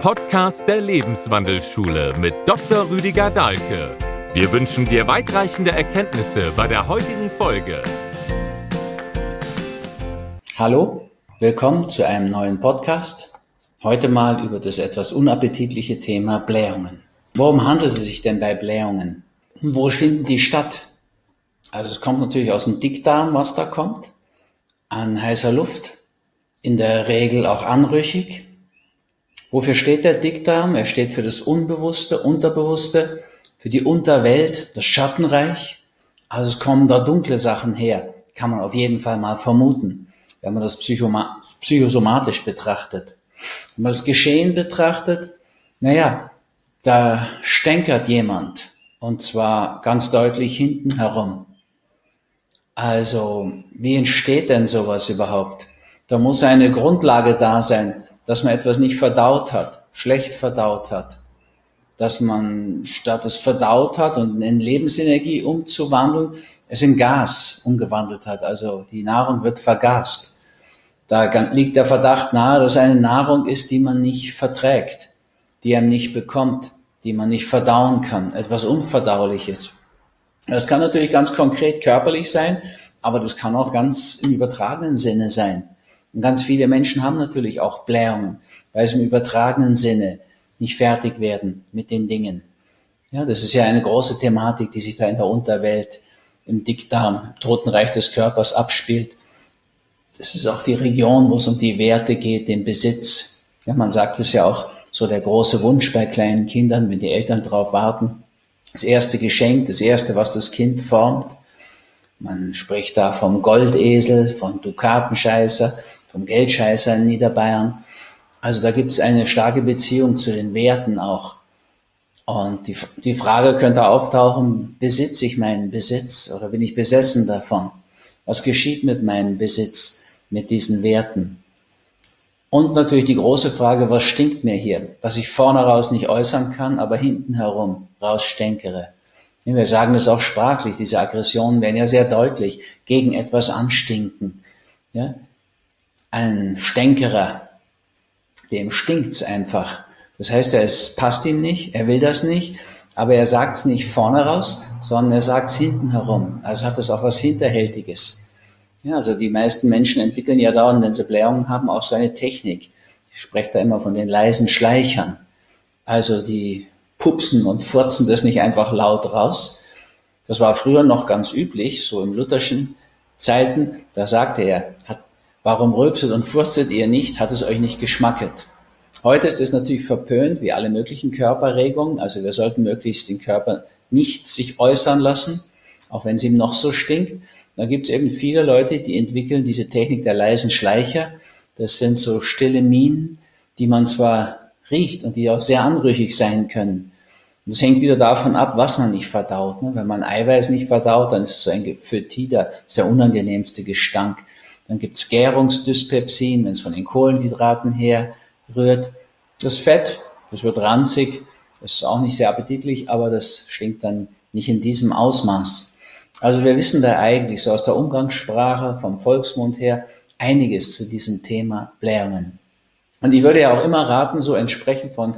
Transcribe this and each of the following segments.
Podcast der Lebenswandelschule mit Dr. Rüdiger Dahlke. Wir wünschen dir weitreichende Erkenntnisse bei der heutigen Folge. Hallo, willkommen zu einem neuen Podcast. Heute mal über das etwas unappetitliche Thema Blähungen. Worum handelt es sich denn bei Blähungen? Wo finden die statt? Also es kommt natürlich aus dem Dickdarm, was da kommt, an heißer Luft, in der Regel auch anrüchig. Wofür steht der Dickdarm? Er steht für das Unbewusste, Unterbewusste, für die Unterwelt, das Schattenreich. Also es kommen da dunkle Sachen her, kann man auf jeden Fall mal vermuten, wenn man das psychosomatisch betrachtet. Wenn man das Geschehen betrachtet, naja, da stänkert jemand und zwar ganz deutlich hinten herum. Also, wie entsteht denn sowas überhaupt? Da muss eine Grundlage da sein, dass man etwas nicht verdaut hat, schlecht verdaut hat dass man statt es verdaut hat und in Lebensenergie umzuwandeln, es in Gas umgewandelt hat. Also die Nahrung wird vergast. Da liegt der Verdacht nahe, dass eine Nahrung ist, die man nicht verträgt, die einem nicht bekommt, die man nicht verdauen kann, etwas Unverdauliches. Das kann natürlich ganz konkret körperlich sein, aber das kann auch ganz im übertragenen Sinne sein. Und ganz viele Menschen haben natürlich auch Blähungen, weil es im übertragenen Sinne nicht fertig werden mit den Dingen. Ja, das ist ja eine große Thematik, die sich da in der Unterwelt, im Dickdarm, im Totenreich des Körpers abspielt. Das ist auch die Region, wo es um die Werte geht, den Besitz. Ja, man sagt es ja auch, so der große Wunsch bei kleinen Kindern, wenn die Eltern darauf warten. Das erste Geschenk, das erste, was das Kind formt. Man spricht da vom Goldesel, vom Dukatenscheißer, vom Geldscheißer in Niederbayern. Also da gibt es eine starke Beziehung zu den Werten auch. Und die, die Frage könnte auftauchen, besitze ich meinen Besitz oder bin ich besessen davon? Was geschieht mit meinem Besitz, mit diesen Werten? Und natürlich die große Frage, was stinkt mir hier? Was ich vorne raus nicht äußern kann, aber hinten herum rausstänkere. Wir sagen das auch sprachlich, diese Aggressionen werden ja sehr deutlich gegen etwas anstinken. Ja? Ein Stänkerer, dem stinkt's einfach. Das heißt, es passt ihm nicht, er will das nicht, aber er sagt's nicht vorne raus, sondern er sagt's hinten herum. Also hat das auch was Hinterhältiges. Ja, also die meisten Menschen entwickeln ja dauernd, wenn sie Blähungen haben, auch so eine Technik. Ich spreche da immer von den leisen Schleichern. Also die pupsen und furzen das nicht einfach laut raus. Das war früher noch ganz üblich, so im lutherschen Zeiten. Da sagte er, hat Warum rülpset und furzet ihr nicht? Hat es euch nicht geschmacket? Heute ist es natürlich verpönt, wie alle möglichen Körperregungen. Also wir sollten möglichst den Körper nicht sich äußern lassen, auch wenn es ihm noch so stinkt. Da gibt es eben viele Leute, die entwickeln diese Technik der leisen Schleicher. Das sind so stille Minen, die man zwar riecht und die auch sehr anrüchig sein können. Und das hängt wieder davon ab, was man nicht verdaut. Ne? Wenn man Eiweiß nicht verdaut, dann ist es so ein Fötider, das ist der unangenehmste Gestank. Dann gibt's Gärungsdyspepsin, wenn es von den Kohlenhydraten her rührt. Das Fett, das wird ranzig, das ist auch nicht sehr appetitlich, aber das stinkt dann nicht in diesem Ausmaß. Also wir wissen da eigentlich so aus der Umgangssprache, vom Volksmund her, einiges zu diesem Thema Blähungen. Und ich würde ja auch immer raten, so entsprechend von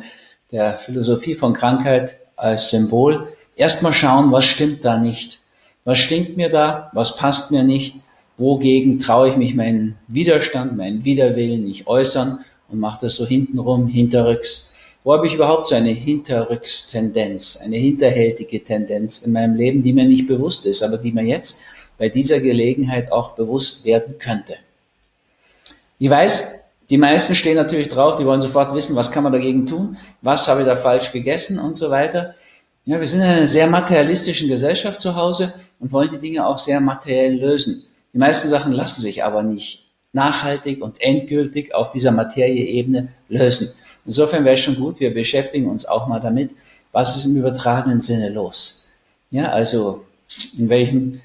der Philosophie von Krankheit als Symbol, erstmal schauen, was stimmt da nicht. Was stinkt mir da? Was passt mir nicht? Wogegen traue ich mich meinen Widerstand, meinen Widerwillen nicht äußern und mache das so hintenrum, hinterrücks. Wo habe ich überhaupt so eine Hinterrückstendenz, eine hinterhältige Tendenz in meinem Leben, die mir nicht bewusst ist, aber die mir jetzt bei dieser Gelegenheit auch bewusst werden könnte? Ich weiß, die meisten stehen natürlich drauf, die wollen sofort wissen, was kann man dagegen tun, was habe ich da falsch gegessen und so weiter. Ja, wir sind in einer sehr materialistischen Gesellschaft zu Hause und wollen die Dinge auch sehr materiell lösen. Die meisten Sachen lassen sich aber nicht nachhaltig und endgültig auf dieser Materieebene lösen. Insofern wäre es schon gut, wir beschäftigen uns auch mal damit, was ist im übertragenen Sinne los. Ja, also in welchem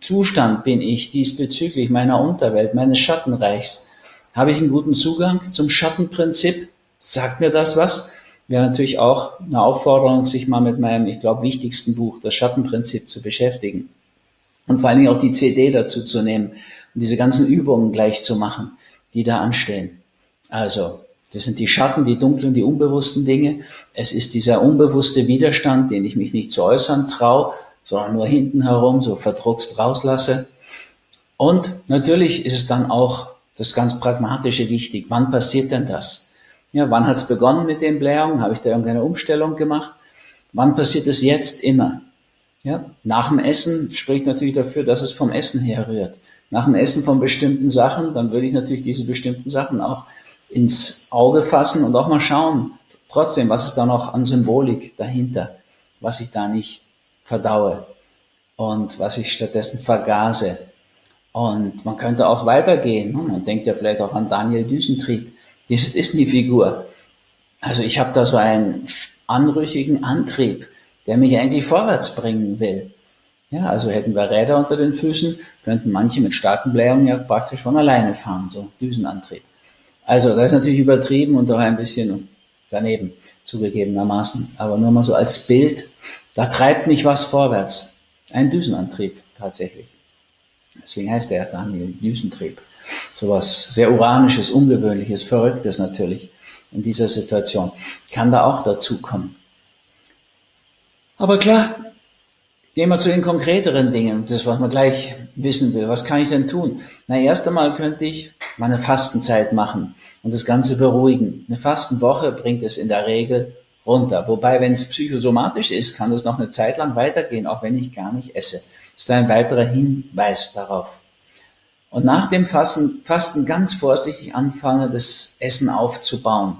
Zustand bin ich diesbezüglich meiner Unterwelt, meines Schattenreichs? Habe ich einen guten Zugang zum Schattenprinzip? Sagt mir das was? Wäre natürlich auch eine Aufforderung, sich mal mit meinem, ich glaube, wichtigsten Buch, das Schattenprinzip, zu beschäftigen und vor allen Dingen auch die CD dazu zu nehmen und diese ganzen Übungen gleich zu machen, die da anstehen. Also Das sind die Schatten, die dunklen, die unbewussten Dinge. Es ist dieser unbewusste Widerstand, den ich mich nicht zu äußern traue, sondern nur hinten herum so verdruckst rauslasse. Und natürlich ist es dann auch das ganz Pragmatische wichtig. Wann passiert denn das? Ja, wann hat es begonnen mit den Blähungen? Habe ich da irgendeine Umstellung gemacht? Wann passiert es jetzt immer? Ja, nach dem Essen spricht natürlich dafür, dass es vom Essen herrührt. Nach dem Essen von bestimmten Sachen, dann würde ich natürlich diese bestimmten Sachen auch ins Auge fassen und auch mal schauen, trotzdem, was ist da noch an Symbolik dahinter, was ich da nicht verdaue und was ich stattdessen vergase. Und man könnte auch weitergehen. Man denkt ja vielleicht auch an Daniel Düsentrieb. Das ist eine Figur. Also ich habe da so einen anrüchigen Antrieb, der mich eigentlich vorwärts bringen will. Ja, also hätten wir Räder unter den Füßen, könnten manche mit starken Blähungen ja praktisch von alleine fahren, so Düsenantrieb. Also das ist natürlich übertrieben und auch ein bisschen daneben zugegebenermaßen, aber nur mal so als Bild, da treibt mich was vorwärts. Ein Düsenantrieb tatsächlich. Deswegen heißt er Daniel Düsentrieb. So was sehr Uranisches, Ungewöhnliches, Verrücktes natürlich in dieser Situation. Kann da auch dazu kommen. Aber klar, gehen wir zu den konkreteren Dingen, das was man gleich wissen will. Was kann ich denn tun? Na, erst einmal könnte ich meine Fastenzeit machen und das Ganze beruhigen. Eine Fastenwoche bringt es in der Regel runter. Wobei, wenn es psychosomatisch ist, kann es noch eine Zeit lang weitergehen, auch wenn ich gar nicht esse. Das ist ein weiterer Hinweis darauf. Und nach dem Fasten, Fasten ganz vorsichtig anfangen, das Essen aufzubauen.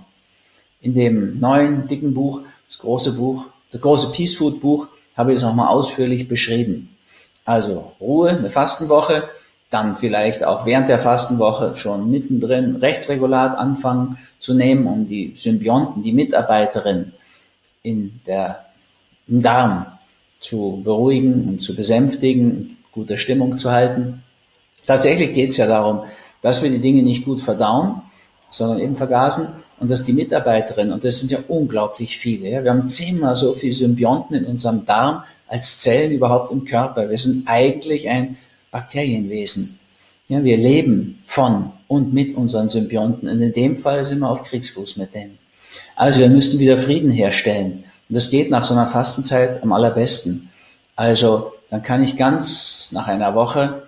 In dem neuen dicken Buch, das große Buch, das große Peace Food Buch, habe ich es nochmal ausführlich beschrieben. Also Ruhe, eine Fastenwoche, dann vielleicht auch während der Fastenwoche schon mittendrin Rechtsregulat anfangen zu nehmen, um die Symbionten, die Mitarbeiterin in der, im Darm zu beruhigen und zu besänftigen, guter Stimmung zu halten. Tatsächlich geht es ja darum, dass wir die Dinge nicht gut verdauen, sondern eben vergasen und dass die Mitarbeiterin, und das sind ja unglaublich viele, ja, wir haben zehnmal so viele Symbionten in unserem Darm als Zellen überhaupt im Körper. Wir sind eigentlich ein Bakterienwesen. Ja, wir leben von und mit unseren Symbionten und in dem Fall sind wir auf Kriegsfuß mit denen. Also wir müssen wieder Frieden herstellen. Und das geht nach so einer Fastenzeit am allerbesten. Also dann kann ich ganz nach einer Woche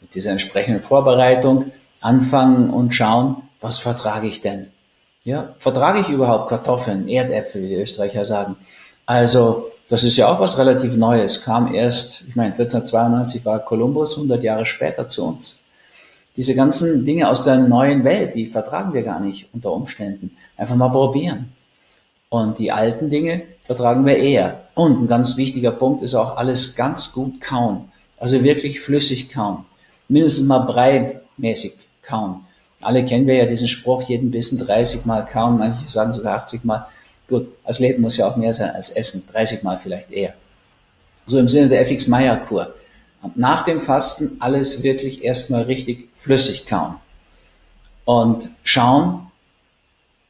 mit dieser entsprechenden Vorbereitung anfangen und schauen, was vertrage ich denn? Ja, vertrage ich überhaupt Kartoffeln, Erdäpfel, wie die Österreicher sagen? Also das ist ja auch was relativ Neues, kam erst, ich meine, 1492 war Kolumbus, 100 Jahre später zu uns. Diese ganzen Dinge aus der neuen Welt, die vertragen wir gar nicht unter Umständen. Einfach mal probieren. Und die alten Dinge vertragen wir eher. Und ein ganz wichtiger Punkt ist auch alles ganz gut kauen. Also wirklich flüssig kauen. Mindestens mal breimäßig kauen. Alle kennen wir ja diesen Spruch, jeden Bissen 30 Mal kauen, manche sagen sogar 80 Mal. Gut, als Leben muss ja auch mehr sein als Essen, 30 Mal vielleicht eher. So im Sinne der FX-Meyer-Kur. Nach dem Fasten alles wirklich erstmal richtig flüssig kauen. Und schauen,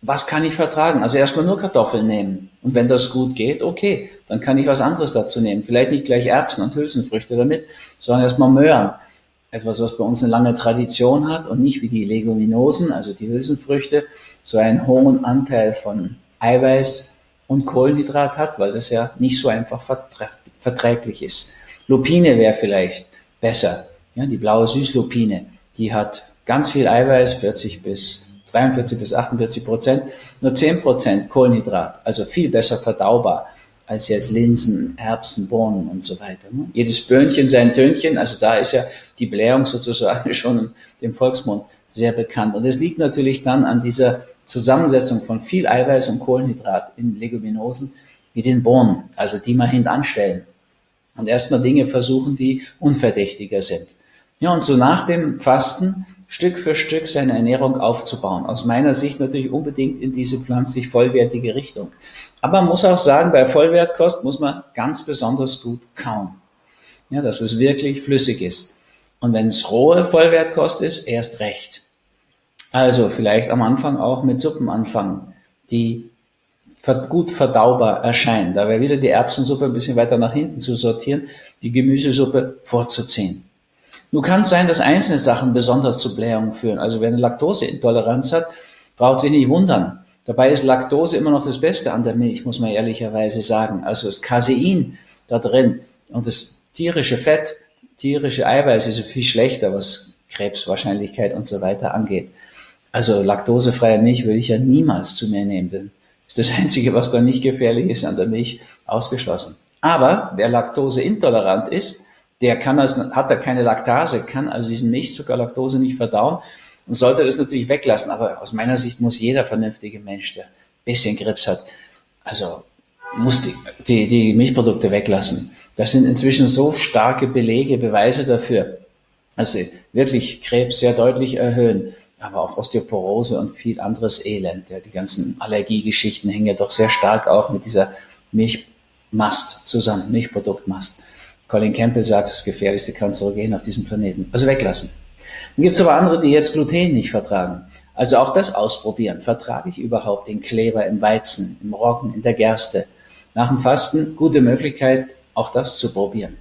was kann ich vertragen? Also erstmal nur Kartoffeln nehmen. Und wenn das gut geht, okay, dann kann ich was anderes dazu nehmen. Vielleicht nicht gleich Erbsen und Hülsenfrüchte damit, sondern erstmal Möhren. Etwas, was bei uns eine lange Tradition hat und nicht wie die Leguminosen, also die Hülsenfrüchte, so einen hohen Anteil von Eiweiß und Kohlenhydrat hat, weil das ja nicht so einfach verträglich ist. Lupine wäre vielleicht besser. Ja, die blaue Süßlupine, die hat ganz viel Eiweiß, 40 bis 43 bis 48 Prozent, nur 10 Prozent Kohlenhydrat, also viel besser verdaubar als jetzt Linsen, Erbsen, Bohnen und so weiter. Ne? Jedes Böhnchen sein Tönchen, also da ist ja die Blähung sozusagen schon im Volksmund sehr bekannt. Und es liegt natürlich dann an dieser Zusammensetzung von viel Eiweiß und Kohlenhydrat in Leguminosen wie den Bohnen, also die mal hintanstellen und erstmal Dinge versuchen, die unverdächtiger sind. Ja, und so nach dem Fasten Stück für Stück seine Ernährung aufzubauen. Aus meiner Sicht natürlich unbedingt in diese pflanzlich vollwertige Richtung. Aber man muss auch sagen, bei Vollwertkost muss man ganz besonders gut kauen. Ja, dass es wirklich flüssig ist. Und wenn es rohe Vollwertkost ist, erst recht. Also vielleicht am Anfang auch mit Suppen anfangen, die gut verdaubar erscheinen. Da wäre wieder die Erbsensuppe ein bisschen weiter nach hinten zu sortieren, die Gemüsesuppe vorzuziehen. Nun kann es sein, dass einzelne Sachen besonders zu Blähungen führen. Also wer eine Laktoseintoleranz hat, braucht sich nicht wundern. Dabei ist Laktose immer noch das Beste an der Milch, muss man ehrlicherweise sagen. Also das Casein da drin und das tierische Fett, tierische Eiweiß ist viel schlechter, was Krebswahrscheinlichkeit und so weiter angeht. Also laktosefreie Milch würde ich ja niemals zu mir nehmen, denn ist das Einzige, was da nicht gefährlich ist an der Milch, ausgeschlossen. Aber wer laktoseintolerant ist, der kann also, hat da keine Laktase, kann also diesen Milchzucker Laktose nicht verdauen und sollte das natürlich weglassen. Aber aus meiner Sicht muss jeder vernünftige Mensch, der ein bisschen Krebs hat, also muss die, die, die Milchprodukte weglassen. Das sind inzwischen so starke Belege, Beweise dafür, dass sie wirklich Krebs sehr deutlich erhöhen, aber auch Osteoporose und viel anderes Elend. Ja, die ganzen Allergiegeschichten hängen ja doch sehr stark auch mit dieser Milchmast zusammen, Milchproduktmast. Colin Campbell sagt, das gefährlichste Kanzerogen auf diesem Planeten. Also weglassen. Dann gibt es aber andere, die jetzt Gluten nicht vertragen. Also auch das ausprobieren. Vertrage ich überhaupt den Kleber im Weizen, im Roggen, in der Gerste? Nach dem Fasten gute Möglichkeit, auch das zu probieren.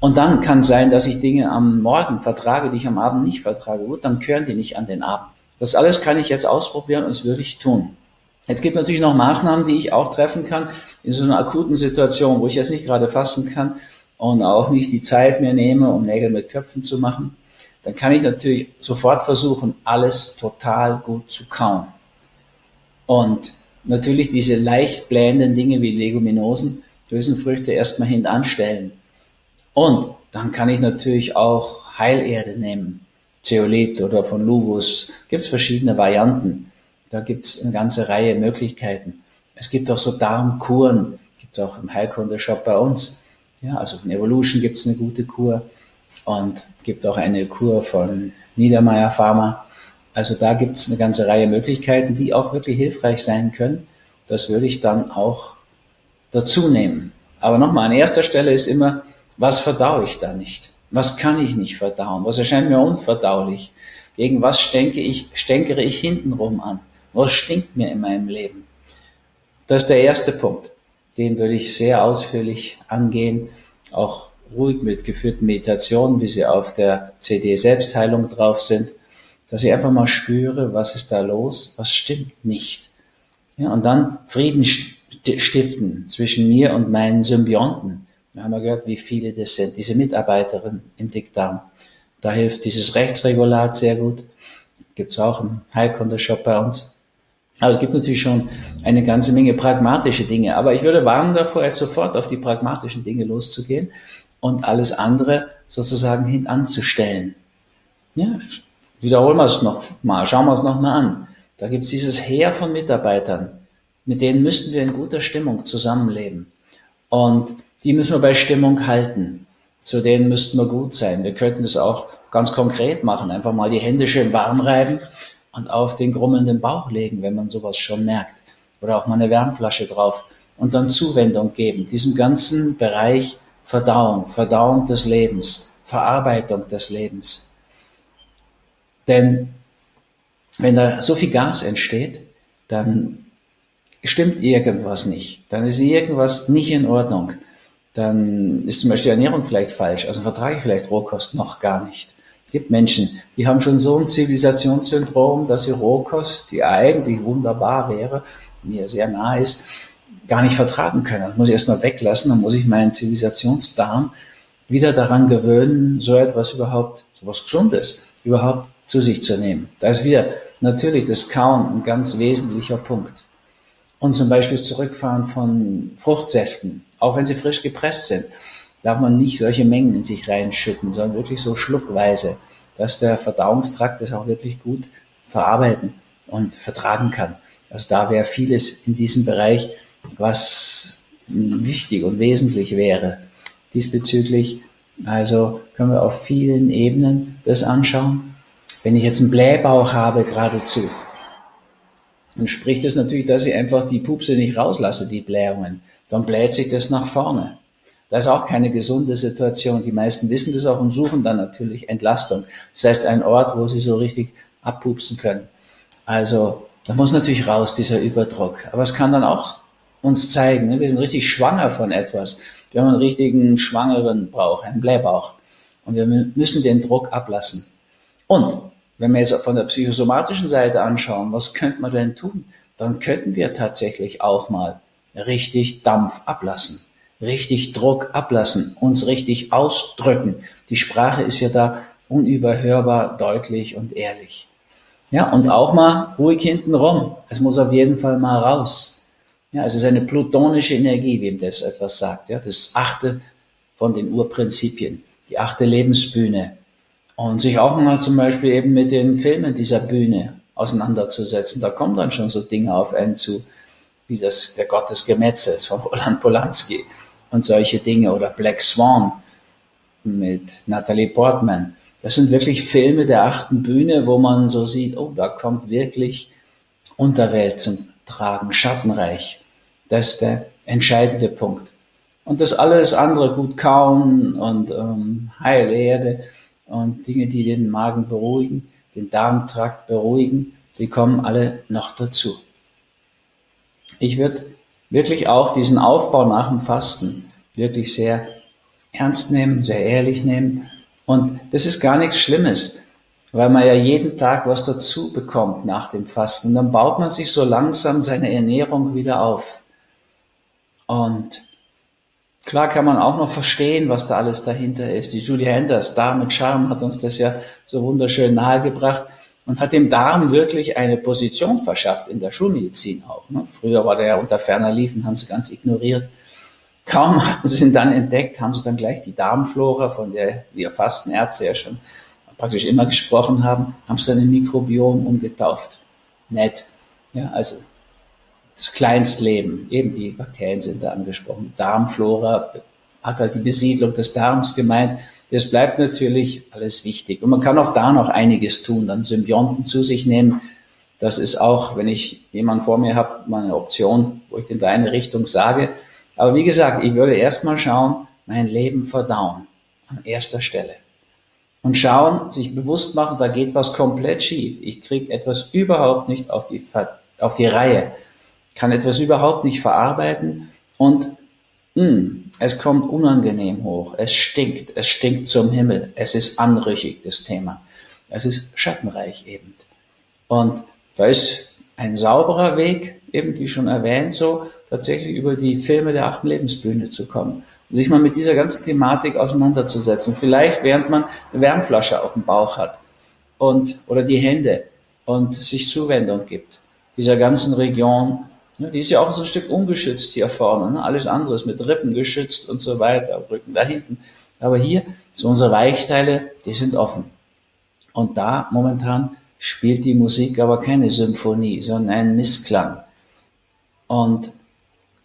Und dann kann es sein, dass ich Dinge am Morgen vertrage, die ich am Abend nicht vertrage. Gut, dann gehören die nicht an den Abend. Das alles kann ich jetzt ausprobieren und würde ich tun. Jetzt gibt natürlich noch Maßnahmen, die ich auch treffen kann in so einer akuten Situation, wo ich jetzt nicht gerade fasten kann und auch nicht die Zeit mehr nehme, um Nägel mit Köpfen zu machen. Dann kann ich natürlich sofort versuchen, alles total gut zu kauen. Und natürlich diese leicht blähenden Dinge wie Leguminosen, Hülsenfrüchte erstmal hintanstellen. Und dann kann ich natürlich auch Heilerde nehmen. Zeolit oder von Luvus. Gibt es verschiedene Varianten. Da gibt es eine ganze Reihe Möglichkeiten. Es gibt auch so Darmkuren. Gibt es auch im Heilkunde-Shop bei uns. Ja, also von Evolution gibt es eine gute Kur. Und gibt auch eine Kur von Niedermeyer Pharma. Also da gibt es eine ganze Reihe Möglichkeiten, die auch wirklich hilfreich sein können. Das würde ich dann auch dazu nehmen. Aber nochmal, an erster Stelle ist immer, was verdaue ich da nicht? Was kann ich nicht verdauen? Was erscheint mir unverdaulich? Gegen was stänke ich, stänkere ich hintenrum an? Was stinkt mir in meinem Leben? Das ist der erste Punkt. Den würde ich sehr ausführlich angehen, auch ruhig mit geführten Meditationen, wie sie auf der CD Selbstheilung drauf sind, dass ich einfach mal spüre, was ist da los, was stimmt nicht. Ja, und dann Frieden stiften zwischen mir und meinen Symbionten. Wir haben ja gehört, wie viele das sind, diese Mitarbeiterin im Dickdarm. Da hilft dieses Rechtsregulat sehr gut. Gibt's auch im Heilkunde-Shop bei uns. Aber es gibt natürlich schon eine ganze Menge pragmatische Dinge. Aber ich würde warnen davor, jetzt sofort auf die pragmatischen Dinge loszugehen und alles andere sozusagen hintanzustellen. Ja, wiederholen wir es noch mal, schauen wir es noch mal an. Da gibt's dieses Heer von Mitarbeitern, mit denen müssten wir in guter Stimmung zusammenleben. Und die müssen wir bei Stimmung halten. Zu denen müssten wir gut sein. Wir könnten es auch ganz konkret machen. Einfach mal die Hände schön warm reiben und auf den grummelnden Bauch legen, wenn man sowas schon merkt. Oder auch mal eine Wärmflasche drauf. Und dann Zuwendung geben. Diesem ganzen Bereich Verdauung, Verdauung des Lebens, Verarbeitung des Lebens. Denn wenn da so viel Gas entsteht, dann stimmt irgendwas nicht. Dann ist irgendwas nicht in Ordnung dann ist zum Beispiel die Ernährung vielleicht falsch, also vertrage ich vielleicht Rohkost noch gar nicht. Es gibt Menschen, die haben schon so ein Zivilisationssyndrom, dass sie Rohkost, die eigentlich wunderbar wäre, mir sehr nah ist, gar nicht vertragen können. Das muss ich erstmal weglassen, dann muss ich meinen Zivilisationsdarm wieder daran gewöhnen, so etwas überhaupt, so was Gesundes, überhaupt zu sich zu nehmen. Da ist wieder natürlich das Kauen ein ganz wesentlicher Punkt. Und zum Beispiel das Zurückfahren von Fruchtsäften, auch wenn sie frisch gepresst sind, darf man nicht solche Mengen in sich reinschütten, sondern wirklich so schluckweise, dass der Verdauungstrakt das auch wirklich gut verarbeiten und vertragen kann. Also da wäre vieles in diesem Bereich, was wichtig und wesentlich wäre. Diesbezüglich, also können wir auf vielen Ebenen das anschauen. Wenn ich jetzt einen Blähbauch habe geradezu, dann spricht das natürlich, dass ich einfach die Pupse nicht rauslasse, die Blähungen dann bläht sich das nach vorne. Das ist auch keine gesunde Situation. Die meisten wissen das auch und suchen dann natürlich Entlastung. Das heißt, ein Ort, wo sie so richtig abpupsen können. Also, da muss natürlich raus, dieser Überdruck. Aber es kann dann auch uns zeigen, ne? wir sind richtig schwanger von etwas. Wir haben einen richtigen schwangeren Bauch, einen Blähbauch. Und wir müssen den Druck ablassen. Und wenn wir jetzt von der psychosomatischen Seite anschauen, was könnte man denn tun? Dann könnten wir tatsächlich auch mal richtig Dampf ablassen, richtig Druck ablassen, uns richtig ausdrücken. Die Sprache ist ja da unüberhörbar, deutlich und ehrlich. Ja, und auch mal ruhig hinten rum. Es muss auf jeden Fall mal raus. Ja, es ist eine plutonische Energie, wem das etwas sagt. Ja, das achte von den Urprinzipien, die achte Lebensbühne. Und sich auch mal zum Beispiel eben mit den Filmen dieser Bühne auseinanderzusetzen. Da kommen dann schon so Dinge auf einen zu, wie das Der Gott des Gemetzels von Roland Polanski und solche Dinge oder Black Swan mit Natalie Portman. Das sind wirklich Filme der achten Bühne, wo man so sieht, oh, da kommt wirklich Unterwelt zum Tragen, Schattenreich. Das ist der entscheidende Punkt. Und das alles andere gut kauen und ähm, heile Erde und Dinge, die den Magen beruhigen, den Darmtrakt beruhigen, die kommen alle noch dazu. Ich würde wirklich auch diesen Aufbau nach dem Fasten wirklich sehr ernst nehmen, sehr ehrlich nehmen und das ist gar nichts Schlimmes, weil man ja jeden Tag was dazu bekommt nach dem Fasten. Und dann baut man sich so langsam seine Ernährung wieder auf. Und klar kann man auch noch verstehen, was da alles dahinter ist. Die Julie Henders, Darm mit Charme, hat uns das ja so wunderschön nahegebracht und hat dem Darm wirklich eine Position verschafft in der Schulmedizin auch. Ne? Früher war der ja unter ferner Liefen, haben sie ganz ignoriert. Kaum hatten sie ihn dann entdeckt, haben sie dann gleich die Darmflora, von der wir Fastenärzte ja schon praktisch immer gesprochen haben, haben sie dann im Mikrobiom umgetauft. Nett. Ja, also das Kleinstleben, eben die Bakterien sind da angesprochen. Darmflora hat halt die Besiedlung des Darms gemeint. Das bleibt natürlich alles wichtig. Und man kann auch da noch einiges tun, dann Symbionten zu sich nehmen. Das ist auch, wenn ich jemanden vor mir habe, mal eine Option, wo ich in eine Richtung sage. Aber wie gesagt, ich würde erstmal schauen, mein Leben verdauen. An erster Stelle. Und schauen, sich bewusst machen, da geht was komplett schief. Ich kriege etwas überhaupt nicht auf die, auf die Reihe. Kann etwas überhaupt nicht verarbeiten. Und mh, hm, es kommt unangenehm hoch. Es stinkt. Es stinkt zum Himmel. Es ist anrüchig, das Thema. Es ist schattenreich eben. Und da ist ein sauberer Weg, eben wie schon erwähnt, so tatsächlich über die Filme der achten Lebensbühne zu kommen und sich mal mit dieser ganzen Thematik auseinanderzusetzen. Vielleicht während man eine Wärmflasche auf dem Bauch hat und oder die Hände und sich Zuwendung gibt dieser ganzen Region. Ja, die ist ja auch so ein Stück ungeschützt hier vorne. Ne? Alles andere ist mit Rippen geschützt und so weiter, Rücken da hinten. Aber hier, so unsere Weichteile, die sind offen. Und da momentan spielt die Musik aber keine Symphonie, sondern einen Missklang. Und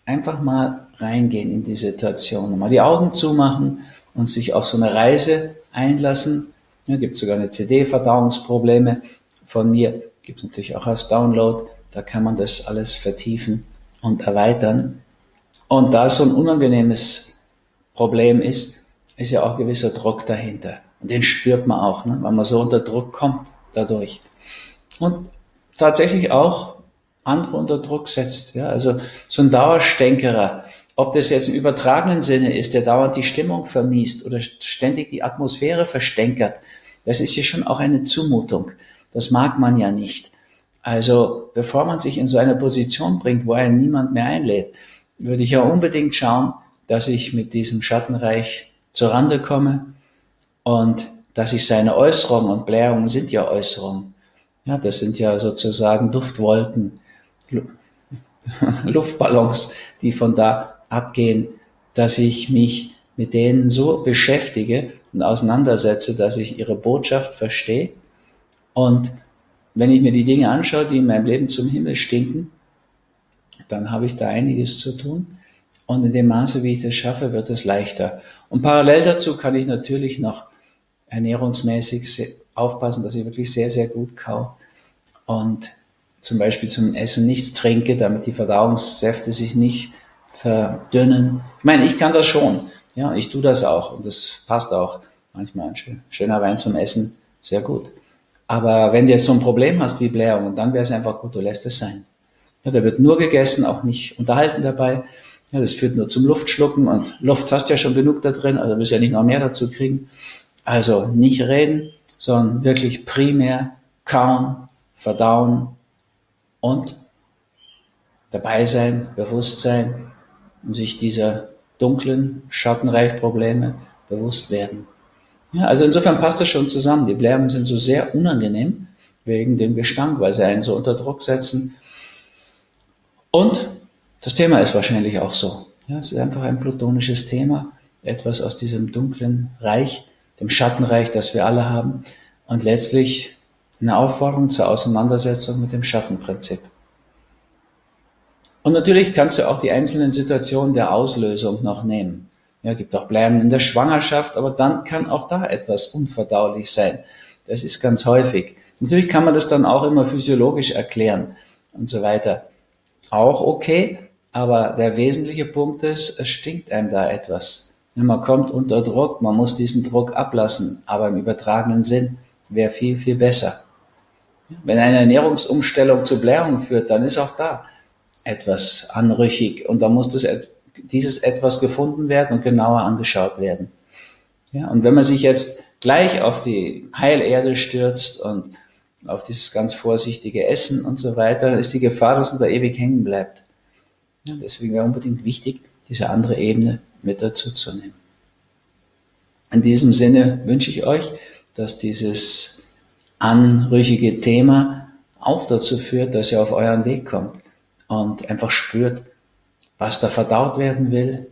einfach mal reingehen in die Situation, mal die Augen zumachen und sich auf so eine Reise einlassen. Ja, gibt sogar eine CD, Verdauungsprobleme von mir, gibt es natürlich auch als Download. Da kann man das alles vertiefen und erweitern. Und da so ein unangenehmes Problem ist, ist ja auch gewisser Druck dahinter. Und den spürt man auch, ne? wenn man so unter Druck kommt dadurch. Und tatsächlich auch andere unter Druck setzt. Ja? Also so ein Dauerstänkerer, ob das jetzt im übertragenen Sinne ist, der dauernd die Stimmung vermiest oder ständig die Atmosphäre verstänkert, das ist ja schon auch eine Zumutung. Das mag man ja nicht. Also bevor man sich in so eine Position bringt, wo einen niemand mehr einlädt, würde ich ja unbedingt schauen, dass ich mit diesem Schattenreich zur Rande komme und dass ich seine Äußerungen und Blähungen sind ja Äußerungen. Ja, das sind ja sozusagen Duftwolken, Luftballons, die von da abgehen, dass ich mich mit denen so beschäftige und auseinandersetze, dass ich ihre Botschaft verstehe. Und wenn ich mir die Dinge anschaue, die in meinem Leben zum Himmel stinken, dann habe ich da einiges zu tun. Und in dem Maße, wie ich das schaffe, wird es leichter. Und parallel dazu kann ich natürlich noch ernährungsmäßig aufpassen, dass ich wirklich sehr, sehr gut kau und zum Beispiel zum Essen nichts trinke, damit die Verdauungssäfte sich nicht verdünnen. Ich meine, ich kann das schon. Ja, ich tue das auch und das passt auch. Manchmal ein schöner Wein zum Essen, sehr gut. Aber wenn du jetzt so ein Problem hast wie Blähungen, dann wäre es einfach gut, du lässt es sein. Ja, da wird nur gegessen, auch nicht unterhalten dabei. Ja, das führt nur zum Luftschlucken und Luft hast ja schon genug da drin, also wirst ja nicht noch mehr dazu kriegen. Also nicht reden, sondern wirklich primär kauen, verdauen und dabei sein, bewusst sein und sich dieser dunklen Schattenreichprobleme bewusst werden. Ja, also insofern passt das schon zusammen. Die Blären sind so sehr unangenehm wegen dem Gestank, weil sie einen so unter Druck setzen. Und das Thema ist wahrscheinlich auch so. Ja, es ist einfach ein plutonisches Thema, etwas aus diesem dunklen Reich, dem Schattenreich, das wir alle haben, und letztlich eine Aufforderung zur Auseinandersetzung mit dem Schattenprinzip. Und natürlich kannst du auch die einzelnen Situationen der Auslösung noch nehmen. Ja, gibt auch Bleiben in der Schwangerschaft, aber dann kann auch da etwas unverdaulich sein. Das ist ganz häufig. Natürlich kann man das dann auch immer physiologisch erklären und so weiter. Auch okay, aber der wesentliche Punkt ist, es stinkt einem da etwas. Man kommt unter Druck, man muss diesen Druck ablassen, aber im übertragenen Sinn wäre viel, viel besser. Wenn eine Ernährungsumstellung zu Blähung führt, dann ist auch da etwas anrüchig und da muss das, dieses etwas gefunden werden und genauer angeschaut werden. Ja, und wenn man sich jetzt gleich auf die Heilerde stürzt und auf dieses ganz vorsichtige Essen und so weiter, ist die Gefahr, dass man da ewig hängen bleibt. Ja, deswegen wäre unbedingt wichtig, diese andere Ebene mit dazu zu nehmen. In diesem Sinne wünsche ich euch, dass dieses anrüchige Thema auch dazu führt, dass ihr auf euren Weg kommt und einfach spürt, was da verdaut werden will,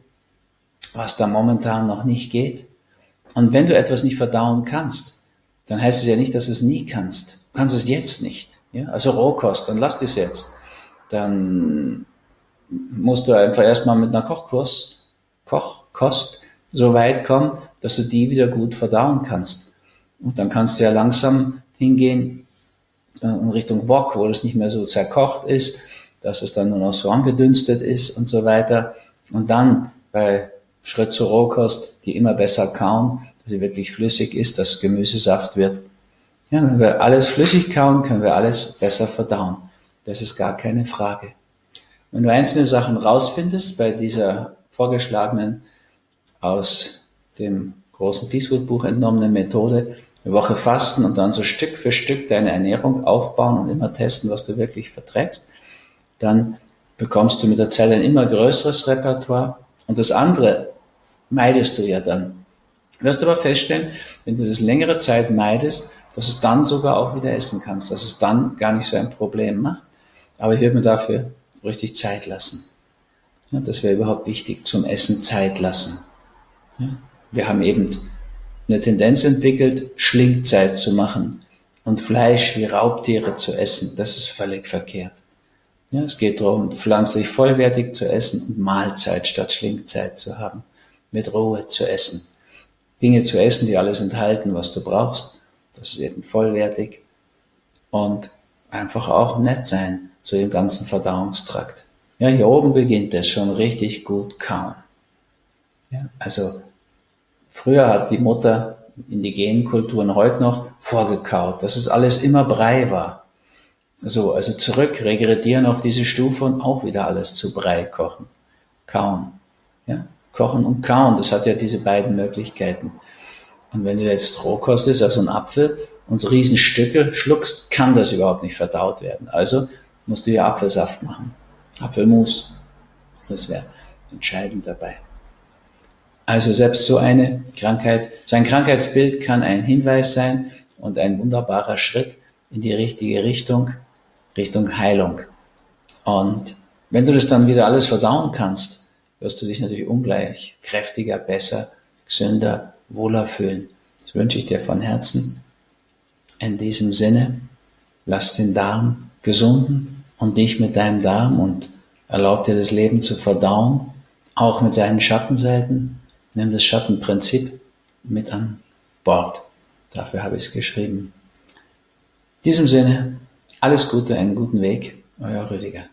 was da momentan noch nicht geht. Und wenn du etwas nicht verdauen kannst, dann heißt es ja nicht, dass du es nie kannst. Du kannst es jetzt nicht. Ja? Also Rohkost, dann lass das jetzt. Dann musst du einfach erstmal mit einer Kochkurs, Kochkost so weit kommen, dass du die wieder gut verdauen kannst. Und dann kannst du ja langsam hingehen äh, in Richtung Wok, wo es nicht mehr so zerkocht ist, dass es dann nur noch so angedünstet ist und so weiter. Und dann bei Schritt zur Rohkost, die immer besser kauen, dass sie wirklich flüssig ist, dass Gemüsesaft wird. Ja, wenn wir alles flüssig kauen, können wir alles besser verdauen. Das ist gar keine Frage. Wenn du einzelne Sachen rausfindest bei dieser vorgeschlagenen aus dem großen Peacewood Buch entnommenen Methode, eine Woche fasten und dann so Stück für Stück deine Ernährung aufbauen und immer testen, was du wirklich verträgst, dann bekommst du mit der Zeit ein immer größeres Repertoire. Und das andere meidest du ja dann. Du wirst aber feststellen, wenn du das längere Zeit meidest, dass es dann sogar auch wieder essen kannst, dass es dann gar nicht so ein Problem macht. Aber ich würde mir dafür richtig Zeit lassen. Ja, das wäre überhaupt wichtig, zum Essen Zeit lassen. Ja, wir haben eben eine Tendenz entwickelt, Schlingzeit zu machen und Fleisch wie Raubtiere zu essen. Das ist völlig verkehrt. Ja, es geht darum, pflanzlich vollwertig zu essen und Mahlzeit statt Schlingzeit zu haben. Mit Ruhe zu essen. Dinge zu essen, die alles enthalten, was du brauchst. Das ist eben vollwertig. Und einfach auch nett sein zu dem ganzen Verdauungstrakt. Ja, hier oben beginnt es schon richtig gut kauen. Ja, also früher hat die Mutter indigenen Kulturen heute noch vorgekaut, dass es alles immer Brei war. So, also zurück, regredieren auf diese Stufe und auch wieder alles zu Brei kochen. Kauen. Ja? Kochen und kauen, das hat ja diese beiden Möglichkeiten. Und wenn du jetzt Rohkost ist, also ein Apfel, und so Riesenstücke schluckst, kann das überhaupt nicht verdaut werden. Also musst du ja Apfelsaft machen. Apfelmus. Das wäre entscheidend dabei. Also selbst so eine Krankheit, so ein Krankheitsbild kann ein Hinweis sein und ein wunderbarer Schritt in die richtige Richtung, Richtung Heilung. Und wenn du das dann wieder alles verdauen kannst, wirst du dich natürlich ungleich kräftiger, besser, gesünder, wohler fühlen. Das wünsche ich dir von Herzen. In diesem Sinne, lass den Darm gesunden und dich mit deinem Darm und erlaub dir das Leben zu verdauen, auch mit seinen Schattenseiten. Nimm das Schattenprinzip mit an Bord. Dafür habe ich es geschrieben. In diesem Sinne, alles Gute, einen guten Weg, euer Rüdiger.